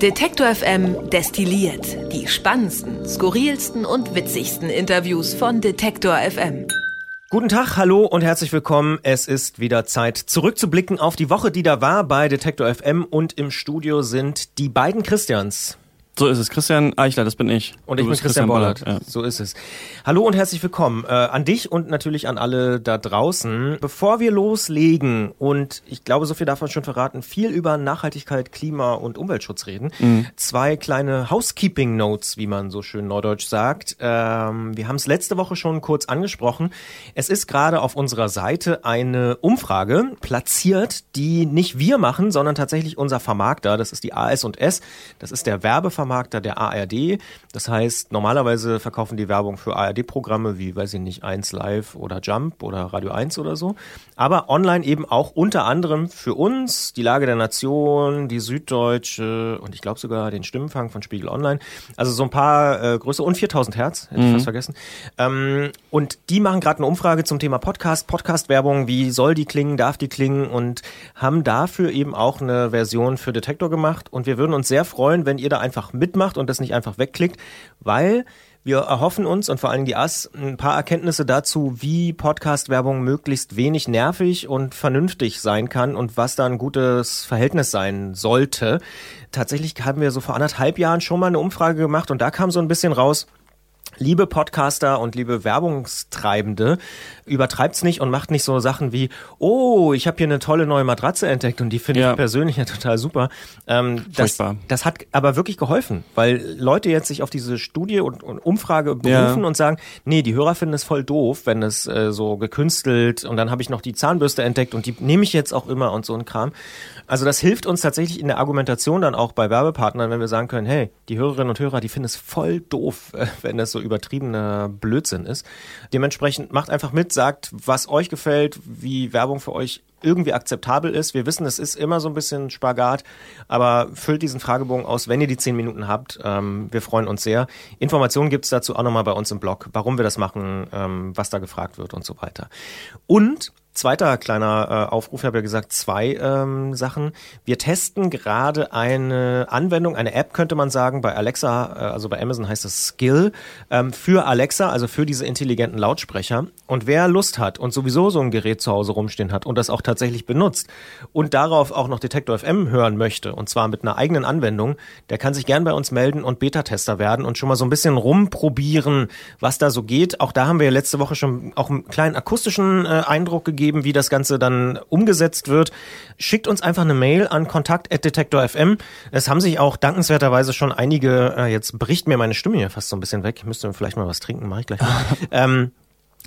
Detektor FM destilliert die spannendsten, skurrilsten und witzigsten Interviews von Detektor FM. Guten Tag, hallo und herzlich willkommen. Es ist wieder Zeit zurückzublicken auf die Woche, die da war bei Detektor FM und im Studio sind die beiden Christians. So ist es. Christian Eichler, das bin ich. Und ich bin Christian, Christian Bollert. Bollert. Ja. So ist es. Hallo und herzlich willkommen äh, an dich und natürlich an alle da draußen. Bevor wir loslegen und ich glaube, so viel davon schon verraten, viel über Nachhaltigkeit, Klima und Umweltschutz reden. Mhm. Zwei kleine Housekeeping Notes, wie man so schön neudeutsch sagt. Ähm, wir haben es letzte Woche schon kurz angesprochen. Es ist gerade auf unserer Seite eine Umfrage platziert, die nicht wir machen, sondern tatsächlich unser Vermarkter. Das ist die AS&S. Das ist der Werbevermarkter Vermarkter der ARD. Das heißt, normalerweise verkaufen die Werbung für ARD-Programme wie, weiß ich nicht, 1 Live oder Jump oder Radio 1 oder so. Aber online eben auch unter anderem für uns, die Lage der Nation, die Süddeutsche und ich glaube sogar den Stimmenfang von Spiegel Online. Also so ein paar äh, Größe und 4000 Hertz, hätte mhm. ich fast vergessen. Ähm, und die machen gerade eine Umfrage zum Thema Podcast, Podcast-Werbung, wie soll die klingen, darf die klingen und haben dafür eben auch eine Version für Detektor gemacht. Und wir würden uns sehr freuen, wenn ihr da einfach mitmacht und das nicht einfach wegklickt, weil wir erhoffen uns und vor allem die AS ein paar Erkenntnisse dazu, wie Podcast-Werbung möglichst wenig nervig und vernünftig sein kann und was da ein gutes Verhältnis sein sollte. Tatsächlich haben wir so vor anderthalb Jahren schon mal eine Umfrage gemacht und da kam so ein bisschen raus, Liebe Podcaster und liebe Werbungstreibende, übertreibt's nicht und macht nicht so Sachen wie, oh, ich habe hier eine tolle neue Matratze entdeckt und die finde ja. ich persönlich ja total super. Ähm, das, das hat aber wirklich geholfen, weil Leute jetzt sich auf diese Studie und, und Umfrage berufen ja. und sagen, nee, die Hörer finden es voll doof, wenn es äh, so gekünstelt und dann habe ich noch die Zahnbürste entdeckt und die nehme ich jetzt auch immer und so ein Kram. Also das hilft uns tatsächlich in der Argumentation dann auch bei Werbepartnern, wenn wir sagen können, hey, die Hörerinnen und Hörer, die finden es voll doof, wenn das so übertriebener Blödsinn ist. Dementsprechend macht einfach mit, sagt, was euch gefällt, wie Werbung für euch irgendwie akzeptabel ist. Wir wissen, es ist immer so ein bisschen Spagat, aber füllt diesen Fragebogen aus, wenn ihr die zehn Minuten habt. Ähm, wir freuen uns sehr. Informationen gibt's dazu auch nochmal bei uns im Blog, warum wir das machen, ähm, was da gefragt wird und so weiter. Und Zweiter kleiner äh, Aufruf, ich habe ja gesagt, zwei ähm, Sachen. Wir testen gerade eine Anwendung, eine App könnte man sagen, bei Alexa, äh, also bei Amazon heißt es Skill, ähm, für Alexa, also für diese intelligenten Lautsprecher. Und wer Lust hat und sowieso so ein Gerät zu Hause rumstehen hat und das auch tatsächlich benutzt und darauf auch noch Detektor FM hören möchte, und zwar mit einer eigenen Anwendung, der kann sich gern bei uns melden und Beta-Tester werden und schon mal so ein bisschen rumprobieren, was da so geht. Auch da haben wir ja letzte Woche schon auch einen kleinen akustischen äh, Eindruck gegeben geben, wie das Ganze dann umgesetzt wird, schickt uns einfach eine Mail an kontakt.detektor.fm. Es haben sich auch dankenswerterweise schon einige, äh, jetzt bricht mir meine Stimme hier fast so ein bisschen weg, ich müsste vielleicht mal was trinken, mache ich gleich mal. ähm,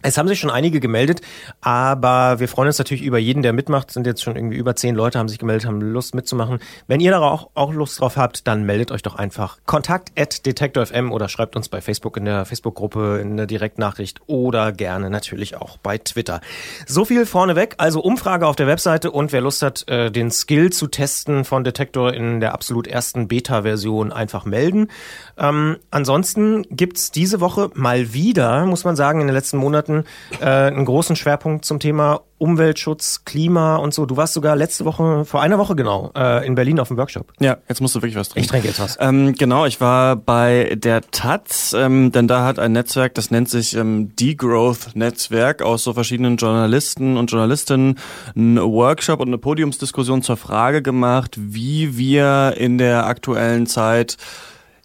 es haben sich schon einige gemeldet, aber wir freuen uns natürlich über jeden, der mitmacht. Es sind jetzt schon irgendwie über zehn Leute, haben sich gemeldet, haben Lust mitzumachen. Wenn ihr da auch, auch Lust drauf habt, dann meldet euch doch einfach kontakt at detektor.fm oder schreibt uns bei Facebook in der Facebook-Gruppe in der Direktnachricht oder gerne natürlich auch bei Twitter. So viel vorneweg, also Umfrage auf der Webseite und wer Lust hat, äh, den Skill zu testen von Detektor in der absolut ersten Beta-Version einfach melden. Ähm, ansonsten gibt's diese Woche mal wieder, muss man sagen, in den letzten Monaten Monaten äh, einen großen Schwerpunkt zum Thema Umweltschutz, Klima und so. Du warst sogar letzte Woche, vor einer Woche genau, äh, in Berlin auf dem Workshop. Ja, jetzt musst du wirklich was trinken. Ich trinke jetzt was. Ähm, genau, ich war bei der Taz, ähm, denn da hat ein Netzwerk, das nennt sich ähm, Degrowth-Netzwerk aus so verschiedenen Journalisten und Journalistinnen einen Workshop und eine Podiumsdiskussion zur Frage gemacht, wie wir in der aktuellen Zeit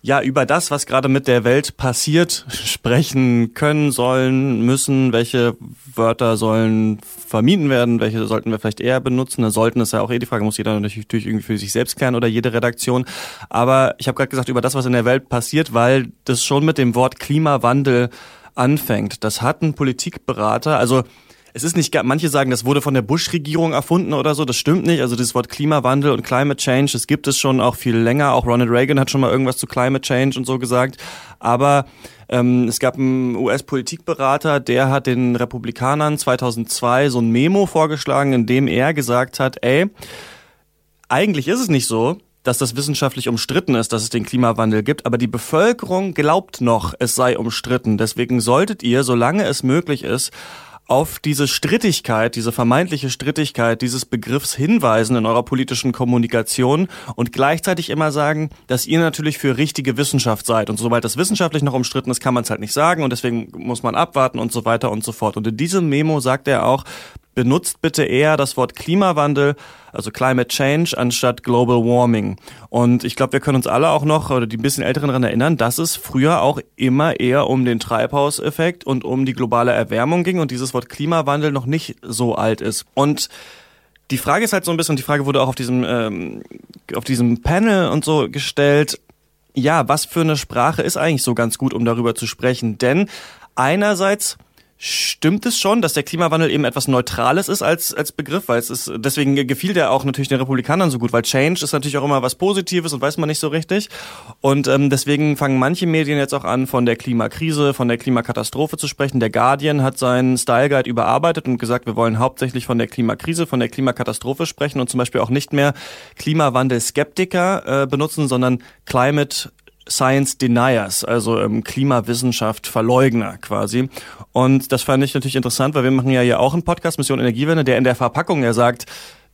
ja, über das, was gerade mit der Welt passiert, sprechen können, sollen, müssen, welche Wörter sollen vermieden werden, welche sollten wir vielleicht eher benutzen. Da sollten ist ja auch eh die Frage, muss jeder natürlich irgendwie für sich selbst klären oder jede Redaktion. Aber ich habe gerade gesagt, über das, was in der Welt passiert, weil das schon mit dem Wort Klimawandel anfängt. Das hat ein Politikberater, also es ist nicht, manche sagen, das wurde von der Bush-Regierung erfunden oder so. Das stimmt nicht. Also das Wort Klimawandel und Climate Change, das gibt es schon auch viel länger. Auch Ronald Reagan hat schon mal irgendwas zu Climate Change und so gesagt. Aber ähm, es gab einen US-Politikberater, der hat den Republikanern 2002 so ein Memo vorgeschlagen, in dem er gesagt hat, ey, eigentlich ist es nicht so, dass das wissenschaftlich umstritten ist, dass es den Klimawandel gibt, aber die Bevölkerung glaubt noch, es sei umstritten. Deswegen solltet ihr, solange es möglich ist, auf diese Strittigkeit, diese vermeintliche Strittigkeit dieses Begriffs hinweisen in eurer politischen Kommunikation und gleichzeitig immer sagen, dass ihr natürlich für richtige Wissenschaft seid. Und sobald das wissenschaftlich noch umstritten ist, kann man es halt nicht sagen und deswegen muss man abwarten und so weiter und so fort. Und in diesem Memo sagt er auch, benutzt bitte eher das Wort Klimawandel, also Climate Change, anstatt Global Warming. Und ich glaube, wir können uns alle auch noch, oder die ein bisschen Älteren daran erinnern, dass es früher auch immer eher um den Treibhauseffekt und um die globale Erwärmung ging und dieses Wort Klimawandel noch nicht so alt ist. Und die Frage ist halt so ein bisschen, die Frage wurde auch auf diesem, ähm, auf diesem Panel und so gestellt, ja, was für eine Sprache ist eigentlich so ganz gut, um darüber zu sprechen? Denn einerseits Stimmt es schon, dass der Klimawandel eben etwas Neutrales ist als, als Begriff, weil es ist, deswegen gefiel der auch natürlich den Republikanern so gut, weil Change ist natürlich auch immer was Positives und weiß man nicht so richtig. Und ähm, deswegen fangen manche Medien jetzt auch an, von der Klimakrise, von der Klimakatastrophe zu sprechen. Der Guardian hat seinen Style Guide überarbeitet und gesagt, wir wollen hauptsächlich von der Klimakrise, von der Klimakatastrophe sprechen und zum Beispiel auch nicht mehr Klimawandel-Skeptiker äh, benutzen, sondern Climate Science Deniers, also ähm, Klimawissenschaft Verleugner quasi. Und das fand ich natürlich interessant, weil wir machen ja hier auch einen Podcast, Mission Energiewende, der in der Verpackung ja sagt,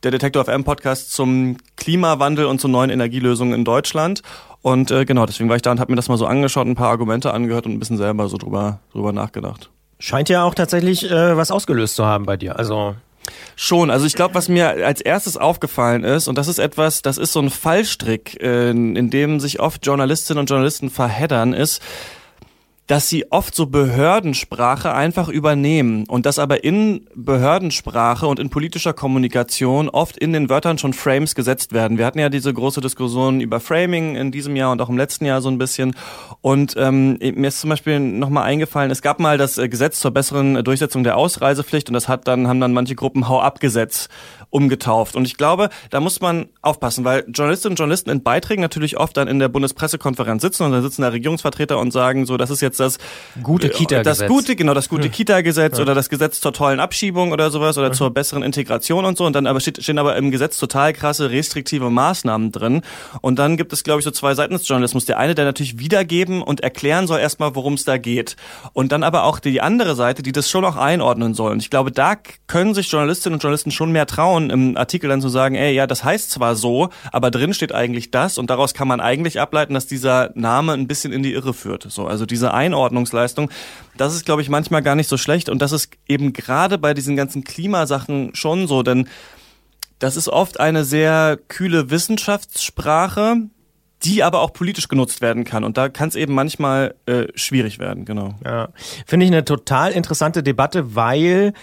der Detektor FM Podcast zum Klimawandel und zu neuen Energielösungen in Deutschland. Und äh, genau, deswegen war ich da und habe mir das mal so angeschaut, ein paar Argumente angehört und ein bisschen selber so drüber, drüber nachgedacht. Scheint ja auch tatsächlich äh, was ausgelöst zu haben bei dir. Also Schon, also ich glaube, was mir als erstes aufgefallen ist, und das ist etwas, das ist so ein Fallstrick, in, in dem sich oft Journalistinnen und Journalisten verheddern, ist, dass sie oft so Behördensprache einfach übernehmen und dass aber in Behördensprache und in politischer Kommunikation oft in den Wörtern schon Frames gesetzt werden. Wir hatten ja diese große Diskussion über Framing in diesem Jahr und auch im letzten Jahr so ein bisschen. Und ähm, mir ist zum Beispiel nochmal eingefallen, es gab mal das äh, Gesetz zur besseren Durchsetzung der Ausreisepflicht und das hat dann, haben dann manche Gruppen Hau-ab-Gesetz umgetauft. Und ich glaube, da muss man aufpassen, weil Journalistinnen und Journalisten in Beiträgen natürlich oft dann in der Bundespressekonferenz sitzen und dann sitzen da Regierungsvertreter und sagen so, das ist jetzt das gute Kita-Gesetz. Das gute, genau, das gute Kita-Gesetz ja. oder das Gesetz zur tollen Abschiebung oder sowas oder mhm. zur besseren Integration und so. Und dann aber steht, stehen aber im Gesetz total krasse restriktive Maßnahmen drin. Und dann gibt es, glaube ich, so zwei Seiten des Journalismus. Der eine, der natürlich wiedergeben und erklären soll erstmal, worum es da geht. Und dann aber auch die andere Seite, die das schon auch einordnen soll. Und ich glaube, da können sich Journalistinnen und Journalisten schon mehr trauen, im Artikel dann zu sagen, ey, ja, das heißt zwar so, aber drin steht eigentlich das und daraus kann man eigentlich ableiten, dass dieser Name ein bisschen in die Irre führt. So, also diese Einordnungsleistung, das ist, glaube ich, manchmal gar nicht so schlecht und das ist eben gerade bei diesen ganzen Klimasachen schon so, denn das ist oft eine sehr kühle Wissenschaftssprache, die aber auch politisch genutzt werden kann. Und da kann es eben manchmal äh, schwierig werden, genau. Ja, finde ich eine total interessante Debatte, weil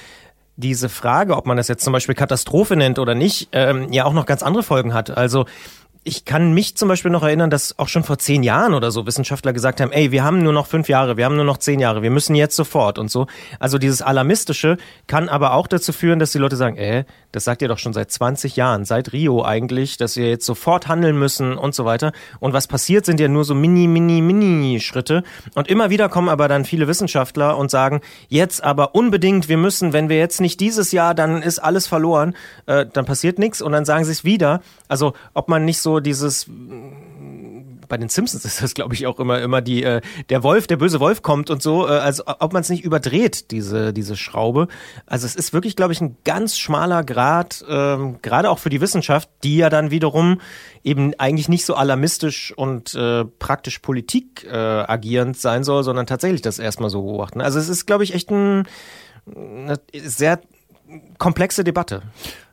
diese Frage, ob man das jetzt zum Beispiel Katastrophe nennt oder nicht, ähm, ja auch noch ganz andere Folgen hat. Also ich kann mich zum Beispiel noch erinnern, dass auch schon vor zehn Jahren oder so Wissenschaftler gesagt haben, ey, wir haben nur noch fünf Jahre, wir haben nur noch zehn Jahre, wir müssen jetzt sofort und so. Also dieses Alarmistische kann aber auch dazu führen, dass die Leute sagen, äh, das sagt ihr doch schon seit 20 Jahren, seit Rio eigentlich, dass wir jetzt sofort handeln müssen und so weiter. Und was passiert, sind ja nur so mini, mini, mini Schritte. Und immer wieder kommen aber dann viele Wissenschaftler und sagen, jetzt aber unbedingt, wir müssen, wenn wir jetzt nicht dieses Jahr, dann ist alles verloren, äh, dann passiert nichts und dann sagen sie es wieder. Also ob man nicht so dieses bei den Simpsons ist das, glaube ich, auch immer immer die äh, der Wolf, der böse Wolf kommt und so, äh, also ob man es nicht überdreht diese diese Schraube. Also es ist wirklich, glaube ich, ein ganz schmaler Grad, ähm, gerade auch für die Wissenschaft, die ja dann wiederum eben eigentlich nicht so alarmistisch und äh, praktisch Politik äh, agierend sein soll, sondern tatsächlich das erstmal so beobachten. Also es ist, glaube ich, echt ein, eine sehr komplexe Debatte.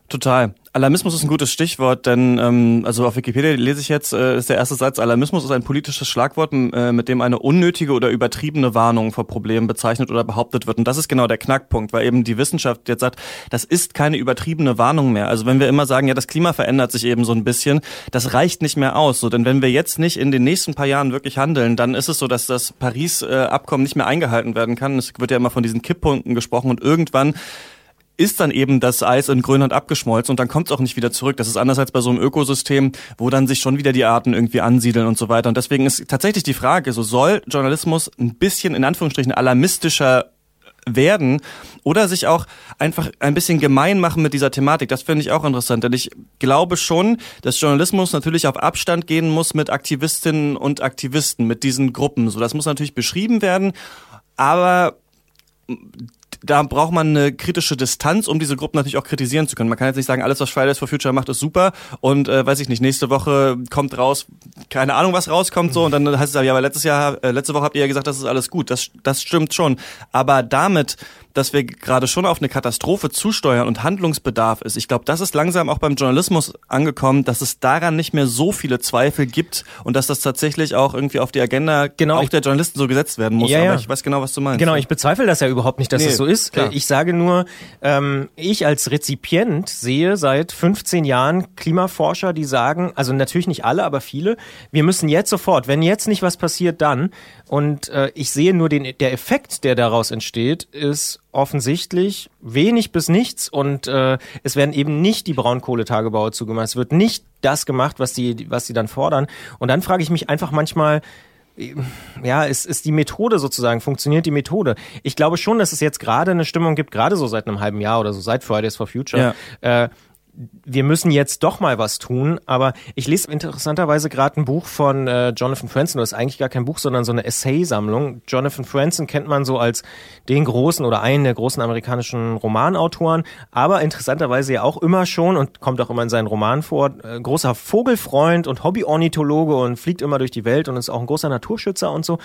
Total. Alarmismus ist ein gutes Stichwort, denn ähm, also auf Wikipedia lese ich jetzt, äh, ist der erste Satz, Alarmismus ist ein politisches Schlagwort, äh, mit dem eine unnötige oder übertriebene Warnung vor Problemen bezeichnet oder behauptet wird. Und das ist genau der Knackpunkt, weil eben die Wissenschaft jetzt sagt, das ist keine übertriebene Warnung mehr. Also wenn wir immer sagen, ja, das Klima verändert sich eben so ein bisschen, das reicht nicht mehr aus. So, denn wenn wir jetzt nicht in den nächsten paar Jahren wirklich handeln, dann ist es so, dass das Paris-Abkommen nicht mehr eingehalten werden kann. Es wird ja immer von diesen Kipppunkten gesprochen und irgendwann ist dann eben das Eis in Grönland abgeschmolzen und dann kommt es auch nicht wieder zurück. Das ist anders als bei so einem Ökosystem, wo dann sich schon wieder die Arten irgendwie ansiedeln und so weiter. Und deswegen ist tatsächlich die Frage, so soll Journalismus ein bisschen in Anführungsstrichen alarmistischer werden oder sich auch einfach ein bisschen gemein machen mit dieser Thematik. Das finde ich auch interessant, denn ich glaube schon, dass Journalismus natürlich auf Abstand gehen muss mit Aktivistinnen und Aktivisten, mit diesen Gruppen. So, das muss natürlich beschrieben werden, aber da braucht man eine kritische Distanz, um diese Gruppen natürlich auch kritisieren zu können. Man kann jetzt nicht sagen, alles, was Fridays for Future macht, ist super und äh, weiß ich nicht, nächste Woche kommt raus, keine Ahnung, was rauskommt so und dann heißt es ja, aber letztes Jahr, äh, letzte Woche habt ihr ja gesagt, das ist alles gut. Das, das stimmt schon. Aber damit dass wir gerade schon auf eine Katastrophe zusteuern und Handlungsbedarf ist. Ich glaube, das ist langsam auch beim Journalismus angekommen, dass es daran nicht mehr so viele Zweifel gibt und dass das tatsächlich auch irgendwie auf die Agenda genau, auch der Journalisten so gesetzt werden muss. Ja, ja. Aber ich weiß genau, was du meinst. Genau, ich bezweifle das ja überhaupt nicht, dass nee, es so ist. Klar. Ich sage nur, ähm, ich als Rezipient sehe seit 15 Jahren Klimaforscher, die sagen, also natürlich nicht alle, aber viele, wir müssen jetzt sofort, wenn jetzt nicht was passiert, dann. Und äh, ich sehe nur den, der Effekt, der daraus entsteht, ist offensichtlich wenig bis nichts und äh, es werden eben nicht die Braunkohletagebauer zugemacht. Es wird nicht das gemacht, was die, was die dann fordern. Und dann frage ich mich einfach manchmal, ja, ist, ist die Methode sozusagen, funktioniert die Methode? Ich glaube schon, dass es jetzt gerade eine Stimmung gibt, gerade so seit einem halben Jahr oder so, seit Fridays for Future, ja. äh, wir müssen jetzt doch mal was tun. Aber ich lese interessanterweise gerade ein Buch von äh, Jonathan Franzen. Das ist eigentlich gar kein Buch, sondern so eine Essay-Sammlung. Jonathan Franzen kennt man so als den großen oder einen der großen amerikanischen Romanautoren, aber interessanterweise ja auch immer schon und kommt auch immer in seinen Romanen vor, äh, großer Vogelfreund und Hobbyornithologe und fliegt immer durch die Welt und ist auch ein großer Naturschützer und so.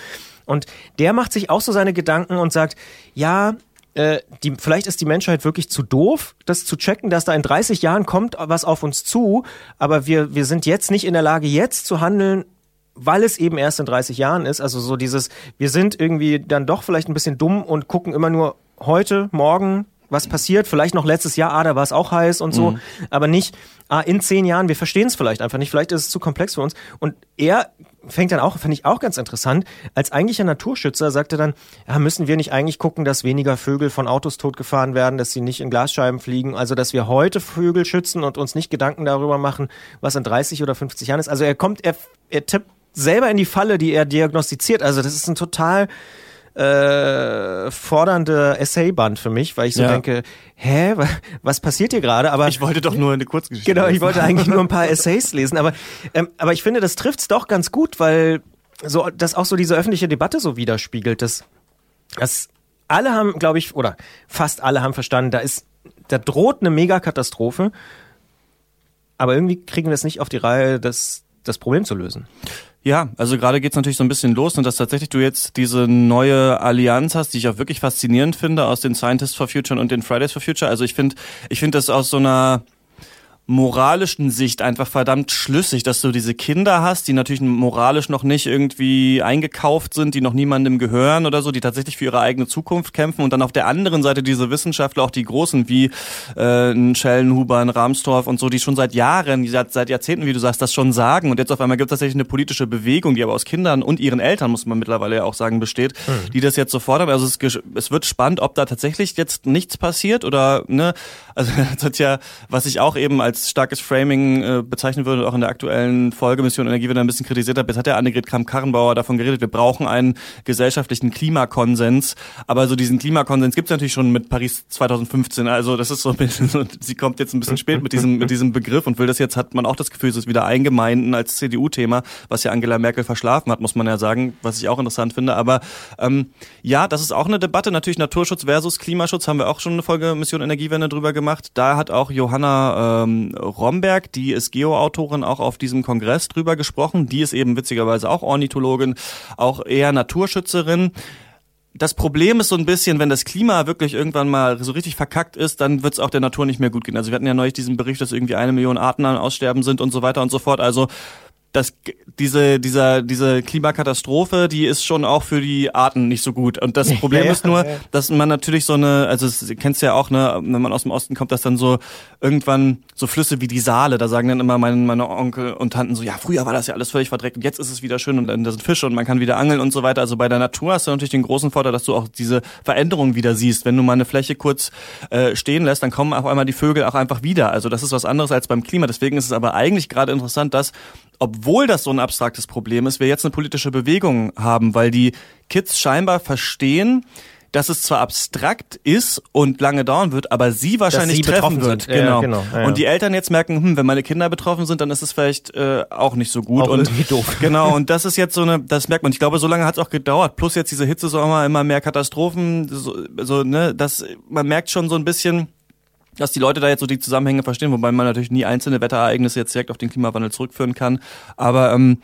Und der macht sich auch so seine Gedanken und sagt, ja, äh, die, vielleicht ist die Menschheit wirklich zu doof, das zu checken, dass da in 30 Jahren kommt was auf uns zu, aber wir, wir sind jetzt nicht in der Lage, jetzt zu handeln, weil es eben erst in 30 Jahren ist. Also so dieses, wir sind irgendwie dann doch vielleicht ein bisschen dumm und gucken immer nur heute, morgen, was passiert, vielleicht noch letztes Jahr, ah, da war es auch heiß und so, mhm. aber nicht, ah, in zehn Jahren, wir verstehen es vielleicht einfach nicht, vielleicht ist es zu komplex für uns. Und er fängt dann auch, finde ich auch ganz interessant, als eigentlicher Naturschützer sagt er dann, ja, müssen wir nicht eigentlich gucken, dass weniger Vögel von Autos totgefahren werden, dass sie nicht in Glasscheiben fliegen, also dass wir heute Vögel schützen und uns nicht Gedanken darüber machen, was in 30 oder 50 Jahren ist. Also er kommt, er, er tippt selber in die Falle, die er diagnostiziert. Also das ist ein total äh, fordernde Essayband für mich, weil ich so ja. denke, hä, was passiert hier gerade? Aber ich wollte doch nur eine Kurzgeschichte. Genau, ich wollte eigentlich nur ein paar Essays lesen, aber ähm, aber ich finde, das trifft's doch ganz gut, weil so das auch so diese öffentliche Debatte so widerspiegelt, dass dass alle haben, glaube ich, oder fast alle haben verstanden, da ist da droht eine Megakatastrophe, aber irgendwie kriegen wir es nicht auf die Reihe, das das Problem zu lösen. Ja, also gerade geht's natürlich so ein bisschen los und dass tatsächlich du jetzt diese neue Allianz hast, die ich auch wirklich faszinierend finde aus den Scientists for Future und den Fridays for Future. Also ich finde, ich finde das aus so einer moralischen Sicht einfach verdammt schlüssig, dass du diese Kinder hast, die natürlich moralisch noch nicht irgendwie eingekauft sind, die noch niemandem gehören oder so, die tatsächlich für ihre eigene Zukunft kämpfen und dann auf der anderen Seite diese Wissenschaftler, auch die Großen wie äh, ein Schellenhuber, ein Rahmstorff und so, die schon seit Jahren, seit, seit Jahrzehnten, wie du sagst, das schon sagen und jetzt auf einmal gibt es tatsächlich eine politische Bewegung, die aber aus Kindern und ihren Eltern, muss man mittlerweile ja auch sagen, besteht, mhm. die das jetzt so fordern. Also es, es wird spannend, ob da tatsächlich jetzt nichts passiert oder, ne, also das hat ja, was ich auch eben als als starkes Framing äh, bezeichnen würde, auch in der aktuellen Folge Mission Energie wieder ein bisschen kritisiert habe. Jetzt hat der Annegret Kramp-Karrenbauer davon geredet, wir brauchen einen gesellschaftlichen Klimakonsens. Aber so diesen Klimakonsens gibt es natürlich schon mit Paris 2015. Also das ist so ein bisschen, sie kommt jetzt ein bisschen spät mit diesem, mit diesem Begriff und will das jetzt, hat man auch das Gefühl, es ist wieder eingemeinden als CDU-Thema, was ja Angela Merkel verschlafen hat, muss man ja sagen, was ich auch interessant finde. Aber ähm, ja, das ist auch eine Debatte. Natürlich Naturschutz versus Klimaschutz haben wir auch schon eine Folge Mission Energiewende drüber gemacht. Da hat auch Johanna ähm, Romberg, die ist Geoautorin, auch auf diesem Kongress drüber gesprochen. Die ist eben witzigerweise auch Ornithologin, auch eher Naturschützerin das Problem ist so ein bisschen, wenn das Klima wirklich irgendwann mal so richtig verkackt ist, dann wird es auch der Natur nicht mehr gut gehen. Also wir hatten ja neulich diesen Bericht, dass irgendwie eine Million Arten Aussterben sind und so weiter und so fort. Also dass diese, dieser, diese Klimakatastrophe, die ist schon auch für die Arten nicht so gut. Und das Problem ja, ist nur, dass man natürlich so eine, also das kennst du ja auch, ne, wenn man aus dem Osten kommt, dass dann so irgendwann so Flüsse wie die Saale, da sagen dann immer meine, meine Onkel und Tanten so, ja, früher war das ja alles völlig verdreckt und jetzt ist es wieder schön und dann da sind Fische und man kann wieder angeln und so weiter. Also bei der Natur hast du natürlich den großen Vorteil, dass du auch diese Veränderungen wieder siehst. Wenn du mal eine Fläche kurz äh, stehen lässt, dann kommen auf einmal die Vögel auch einfach wieder. Also das ist was anderes als beim Klima. Deswegen ist es aber eigentlich gerade interessant, dass obwohl das so ein abstraktes Problem ist, wir jetzt eine politische Bewegung haben, weil die Kids scheinbar verstehen, dass es zwar abstrakt ist und lange dauern wird, aber sie wahrscheinlich sie treffen wird. Sind. Genau. Ja, genau. Ja, und die Eltern jetzt merken, hm, wenn meine Kinder betroffen sind, dann ist es vielleicht äh, auch nicht so gut. Auch und doof. Genau, und das ist jetzt so eine, das merkt man. Ich glaube, so lange hat es auch gedauert. Plus jetzt diese Hitzesommer, immer mehr Katastrophen, so, so ne, das, man merkt schon so ein bisschen, dass die Leute da jetzt so die Zusammenhänge verstehen, wobei man natürlich nie einzelne Wetterereignisse jetzt direkt auf den Klimawandel zurückführen kann. Aber ähm,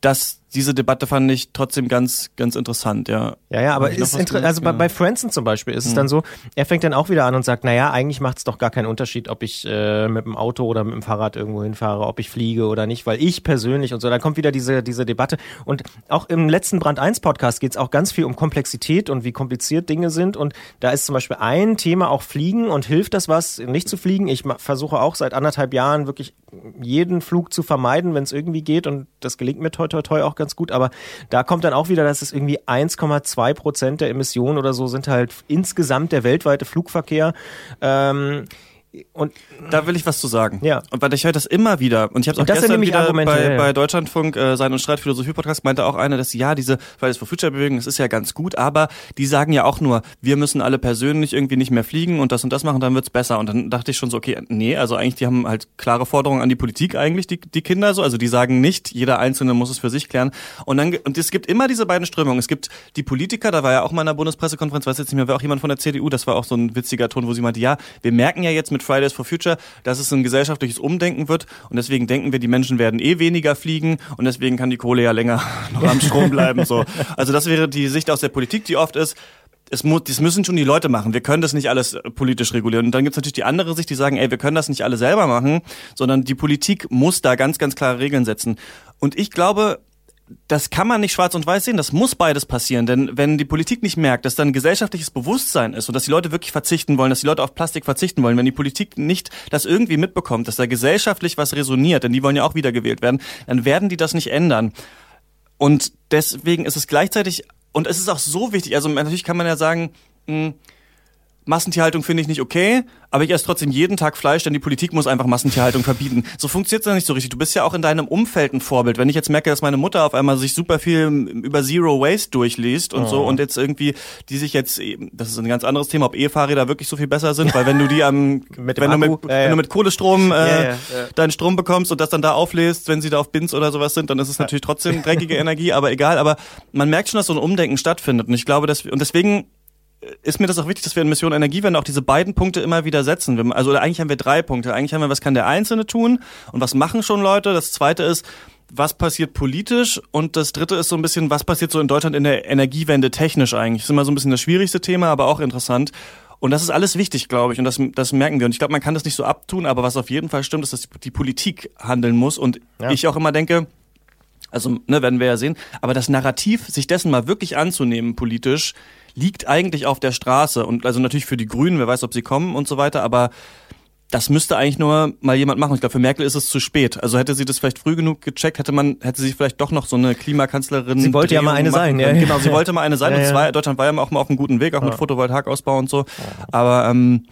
das diese Debatte fand ich trotzdem ganz, ganz interessant, ja. Ja, ja, aber ist inter also bei, bei Franson zum Beispiel ist mhm. es dann so, er fängt dann auch wieder an und sagt, naja, eigentlich macht es doch gar keinen Unterschied, ob ich äh, mit dem Auto oder mit dem Fahrrad irgendwo hinfahre, ob ich fliege oder nicht, weil ich persönlich und so, da kommt wieder diese, diese Debatte. Und auch im letzten Brand 1 Podcast geht es auch ganz viel um Komplexität und wie kompliziert Dinge sind. Und da ist zum Beispiel ein Thema auch Fliegen und hilft das was, nicht zu fliegen. Ich versuche auch seit anderthalb Jahren wirklich jeden Flug zu vermeiden, wenn es irgendwie geht. Und das gelingt mir toi toi toi auch ganz gut, aber da kommt dann auch wieder, dass es irgendwie 1,2 Prozent der Emissionen oder so sind halt insgesamt der weltweite Flugverkehr. Ähm, und da will ich was zu sagen. Ja. Und weil ich höre das immer wieder. Und ich habe es auch das gestern wieder Argumente, bei, ja. bei Deutschlandfunk äh, Sein und Streit Philosophie Podcast meinte auch einer, dass ja diese Fridays for Future Bewegung, das ist ja ganz gut, aber die sagen ja auch nur, wir müssen alle persönlich irgendwie nicht mehr fliegen und das und das machen, dann wird's besser. Und dann dachte ich schon so, okay, nee, also eigentlich die haben halt klare Forderungen an die Politik eigentlich die die Kinder so, also die sagen nicht, jeder einzelne muss es für sich klären. Und dann und es gibt immer diese beiden Strömungen. Es gibt die Politiker, da war ja auch mal in der Bundespressekonferenz, weiß jetzt nicht mehr, war auch jemand von der CDU, das war auch so ein witziger Ton, wo sie meinte, ja, wir merken ja jetzt mit Fridays for Future dass es ein gesellschaftliches Umdenken wird und deswegen denken wir, die Menschen werden eh weniger fliegen und deswegen kann die Kohle ja länger noch am Strom bleiben. So. Also das wäre die Sicht aus der Politik, die oft ist, es muss, das müssen schon die Leute machen. Wir können das nicht alles äh, politisch regulieren. Und dann gibt's natürlich die andere Sicht, die sagen, ey, wir können das nicht alle selber machen, sondern die Politik muss da ganz, ganz klare Regeln setzen. Und ich glaube, das kann man nicht schwarz und weiß sehen, das muss beides passieren, denn wenn die Politik nicht merkt, dass dann gesellschaftliches Bewusstsein ist und dass die Leute wirklich verzichten wollen, dass die Leute auf Plastik verzichten wollen, wenn die Politik nicht das irgendwie mitbekommt, dass da gesellschaftlich was resoniert, denn die wollen ja auch wiedergewählt werden, dann werden die das nicht ändern. Und deswegen ist es gleichzeitig, und es ist auch so wichtig, also natürlich kann man ja sagen, mh, hm, Massentierhaltung finde ich nicht okay, aber ich esse trotzdem jeden Tag Fleisch, denn die Politik muss einfach Massentierhaltung verbieten. So funktioniert es nicht so richtig. Du bist ja auch in deinem Umfeld ein Vorbild. Wenn ich jetzt merke, dass meine Mutter auf einmal sich super viel über Zero Waste durchliest und oh. so und jetzt irgendwie, die sich jetzt, das ist ein ganz anderes Thema, ob E-Fahrräder wirklich so viel besser sind, weil wenn du die am, wenn, du mit, ja, ja. wenn du mit Kohlestrom äh, ja, deinen Strom bekommst und das dann da auflädst, wenn sie da auf Bins oder sowas sind, dann ist es natürlich trotzdem dreckige Energie, aber egal. Aber man merkt schon, dass so ein Umdenken stattfindet und ich glaube, dass wir, und deswegen ist mir das auch wichtig, dass wir in Mission Energiewende auch diese beiden Punkte immer wieder setzen. Also eigentlich haben wir drei Punkte. Eigentlich haben wir, was kann der Einzelne tun und was machen schon Leute. Das zweite ist, was passiert politisch und das dritte ist so ein bisschen, was passiert so in Deutschland in der Energiewende technisch eigentlich. Das ist immer so ein bisschen das schwierigste Thema, aber auch interessant. Und das ist alles wichtig, glaube ich, und das, das merken wir. Und ich glaube, man kann das nicht so abtun, aber was auf jeden Fall stimmt, ist, dass die Politik handeln muss. Und ja. ich auch immer denke, also ne, werden wir ja sehen, aber das Narrativ, sich dessen mal wirklich anzunehmen politisch, liegt eigentlich auf der Straße und also natürlich für die Grünen, wer weiß, ob sie kommen und so weiter, aber das müsste eigentlich nur mal jemand machen. Ich glaube, für Merkel ist es zu spät. Also hätte sie das vielleicht früh genug gecheckt, hätte man, hätte sie vielleicht doch noch so eine Klimakanzlerin. Sie wollte Drehung ja mal eine sein, ja. Genau, sie wollte mal eine sein. Ja, und zwar, Deutschland war ja auch mal auf einem guten Weg, auch ja. mit Photovoltaikausbau und so. Aber ähm,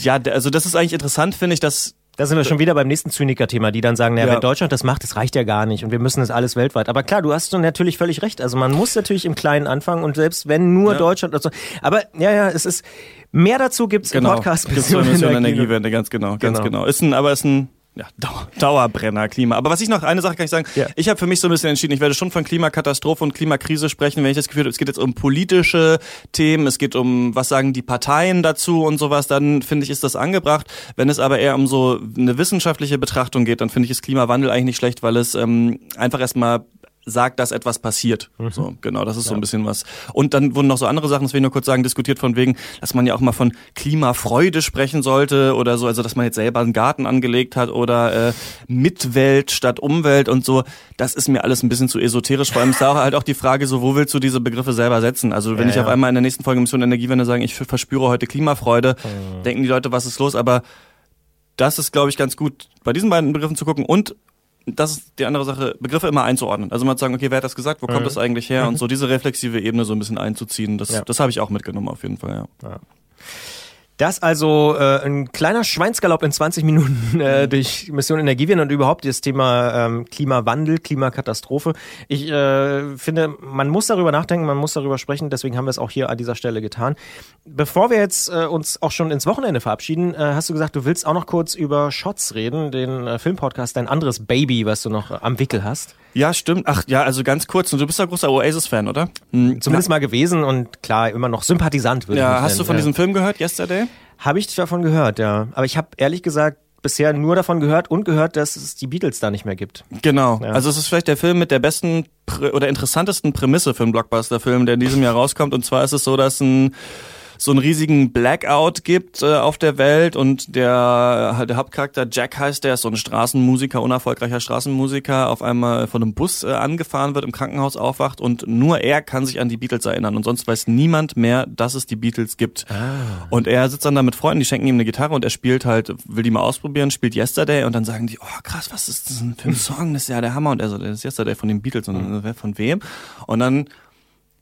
ja, also das ist eigentlich interessant, finde ich, dass da sind wir schon wieder beim nächsten Zyniker-Thema, die dann sagen, naja, ja. wenn Deutschland das macht, das reicht ja gar nicht und wir müssen das alles weltweit. Aber klar, du hast natürlich völlig recht. Also man muss natürlich im Kleinen anfangen und selbst wenn nur ja. Deutschland, also, aber ja, ja, es ist, mehr dazu gibt's genau. im Podcast. Mission, Mission Energiewende, ganz genau, ganz genau. genau. Ist ein, aber ist ein, ja, Dauer, Dauerbrenner Klima. Aber was ich noch, eine Sache kann ich sagen, ja. ich habe für mich so ein bisschen entschieden, ich werde schon von Klimakatastrophe und Klimakrise sprechen, wenn ich das Gefühl habe, es geht jetzt um politische Themen, es geht um, was sagen die Parteien dazu und sowas, dann finde ich, ist das angebracht. Wenn es aber eher um so eine wissenschaftliche Betrachtung geht, dann finde ich, ist Klimawandel eigentlich nicht schlecht, weil es ähm, einfach erstmal sagt, dass etwas passiert. Mhm. So, genau, das ist ja. so ein bisschen was. Und dann wurden noch so andere Sachen, das will ich nur kurz sagen, diskutiert von wegen, dass man ja auch mal von Klimafreude sprechen sollte oder so, also dass man jetzt selber einen Garten angelegt hat oder äh, Mitwelt statt Umwelt und so. Das ist mir alles ein bisschen zu esoterisch. Vor allem ist da halt auch die Frage, so wo willst du diese Begriffe selber setzen? Also wenn ja, ich ja. auf einmal in der nächsten Folge Mission Energiewende sage, ich verspüre heute Klimafreude, mhm. denken die Leute, was ist los? Aber das ist, glaube ich, ganz gut, bei diesen beiden Begriffen zu gucken und das ist die andere Sache, Begriffe immer einzuordnen. Also mal zu sagen, okay, wer hat das gesagt, wo kommt mhm. das eigentlich her? Und so diese reflexive Ebene so ein bisschen einzuziehen, das, ja. das habe ich auch mitgenommen auf jeden Fall, ja. ja. Das also äh, ein kleiner Schweinsgalopp in 20 Minuten äh, durch Mission Energiewende und überhaupt das Thema ähm, Klimawandel, Klimakatastrophe. Ich äh, finde, man muss darüber nachdenken, man muss darüber sprechen, deswegen haben wir es auch hier an dieser Stelle getan. Bevor wir jetzt äh, uns auch schon ins Wochenende verabschieden, äh, hast du gesagt, du willst auch noch kurz über Shots reden, den äh, Filmpodcast, dein anderes Baby, was du noch am Wickel hast. Ja, stimmt. Ach ja, also ganz kurz. Und du bist ja großer Oasis-Fan, oder? Hm, Zumindest ja. mal gewesen und klar, immer noch Sympathisant. Würde ja, hast nennen. du von ja. diesem Film gehört, Yesterday? Habe ich davon gehört, ja. Aber ich habe ehrlich gesagt bisher nur davon gehört und gehört, dass es die Beatles da nicht mehr gibt. Genau. Ja. Also es ist vielleicht der Film mit der besten oder interessantesten Prämisse für einen Blockbuster-Film, der in diesem Jahr rauskommt. Und zwar ist es so, dass ein so einen riesigen Blackout gibt äh, auf der Welt und der, der Hauptcharakter Jack heißt, der ist so ein Straßenmusiker, unerfolgreicher Straßenmusiker, auf einmal von einem Bus äh, angefahren wird, im Krankenhaus aufwacht und nur er kann sich an die Beatles erinnern und sonst weiß niemand mehr, dass es die Beatles gibt. Ah. Und er sitzt dann da mit Freunden, die schenken ihm eine Gitarre und er spielt halt, will die mal ausprobieren, spielt Yesterday und dann sagen die, oh krass, was ist das für ein Song? Das ist ja der Hammer und er so, das ist Yesterday von den Beatles und dann, von wem? Und dann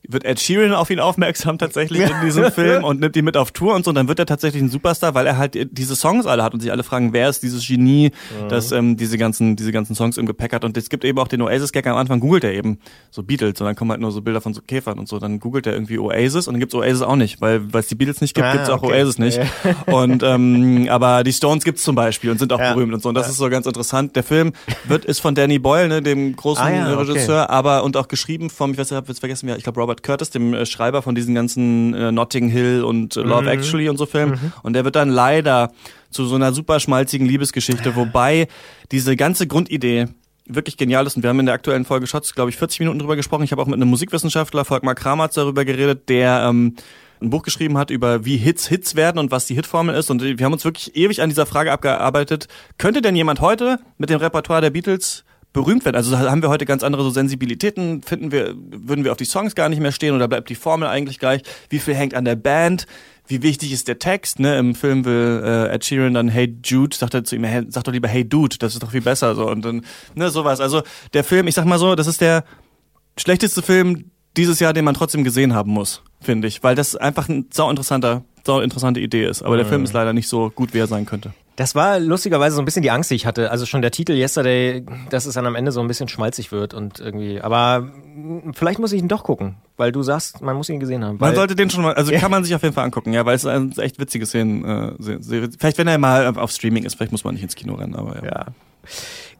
wird Ed Sheeran auf ihn aufmerksam tatsächlich in diesem Film und nimmt ihn mit auf Tour und so. Und dann wird er tatsächlich ein Superstar, weil er halt diese Songs alle hat und sich alle fragen, wer ist dieses Genie, mhm. das ähm, diese ganzen diese ganzen Songs im Gepäck hat. Und es gibt eben auch den Oasis-Gag am Anfang, googelt er eben so Beatles und dann kommen halt nur so Bilder von so Käfern und so. Dann googelt er irgendwie Oasis und dann gibt's Oasis auch nicht, weil weil es die Beatles nicht gibt, ah, gibt's auch okay. Oasis nicht. Ja. Und ähm, aber die Stones gibt's zum Beispiel und sind auch ja. berühmt und so. Und das ja. ist so ganz interessant. Der Film wird ist von Danny Boyle, ne, dem großen ah, Regisseur, okay. aber und auch geschrieben vom, ich weiß, ich habe jetzt vergessen, ich glaube Robert Curtis, dem äh, Schreiber von diesen ganzen äh, Notting Hill und äh, Love mhm. Actually und so Filmen. Mhm. Und der wird dann leider zu so einer super schmalzigen Liebesgeschichte, wobei diese ganze Grundidee wirklich genial ist. Und wir haben in der aktuellen Folge Shots, glaube ich, 40 Minuten drüber gesprochen. Ich habe auch mit einem Musikwissenschaftler, Volkmar Kramatz, darüber geredet, der ähm, ein Buch geschrieben hat über wie Hits Hits werden und was die Hitformel ist. Und wir haben uns wirklich ewig an dieser Frage abgearbeitet. Könnte denn jemand heute mit dem Repertoire der Beatles berühmt werden. Also haben wir heute ganz andere so Sensibilitäten, finden wir, würden wir auf die Songs gar nicht mehr stehen oder bleibt die Formel eigentlich gleich? Wie viel hängt an der Band? Wie wichtig ist der Text? Ne? Im Film will äh, Ed Sheeran dann Hey Jude, sagt er zu ihm, hey, sag doch lieber Hey Dude, das ist doch viel besser so und dann ne sowas. Also der Film, ich sag mal so, das ist der schlechteste Film dieses Jahr, den man trotzdem gesehen haben muss, finde ich, weil das einfach ein sau interessanter, sau interessante Idee ist. Aber der Film ist leider nicht so gut, wie er sein könnte. Das war lustigerweise so ein bisschen die Angst, die ich hatte. Also schon der Titel Yesterday, dass es dann am Ende so ein bisschen schmalzig wird und irgendwie. Aber vielleicht muss ich ihn doch gucken, weil du sagst, man muss ihn gesehen haben. Man sollte den schon mal, also ja. kann man sich auf jeden Fall angucken, ja, weil es eine echt witzige Szene. Äh, vielleicht wenn er mal auf Streaming ist, vielleicht muss man nicht ins Kino rennen, aber ja. ja.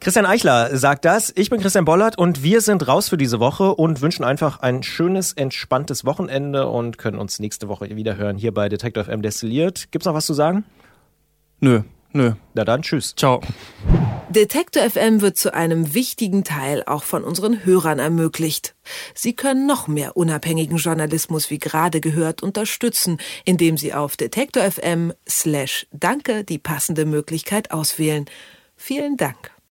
Christian Eichler sagt das. Ich bin Christian Bollert und wir sind raus für diese Woche und wünschen einfach ein schönes, entspanntes Wochenende und können uns nächste Woche wieder hören hier bei Detective FM Destilliert. Gibt's noch was zu sagen? Nö. Nö. Na dann, tschüss. Ciao. Detektor FM wird zu einem wichtigen Teil auch von unseren Hörern ermöglicht. Sie können noch mehr unabhängigen Journalismus wie gerade gehört unterstützen, indem Sie auf Detektor FM slash Danke die passende Möglichkeit auswählen. Vielen Dank.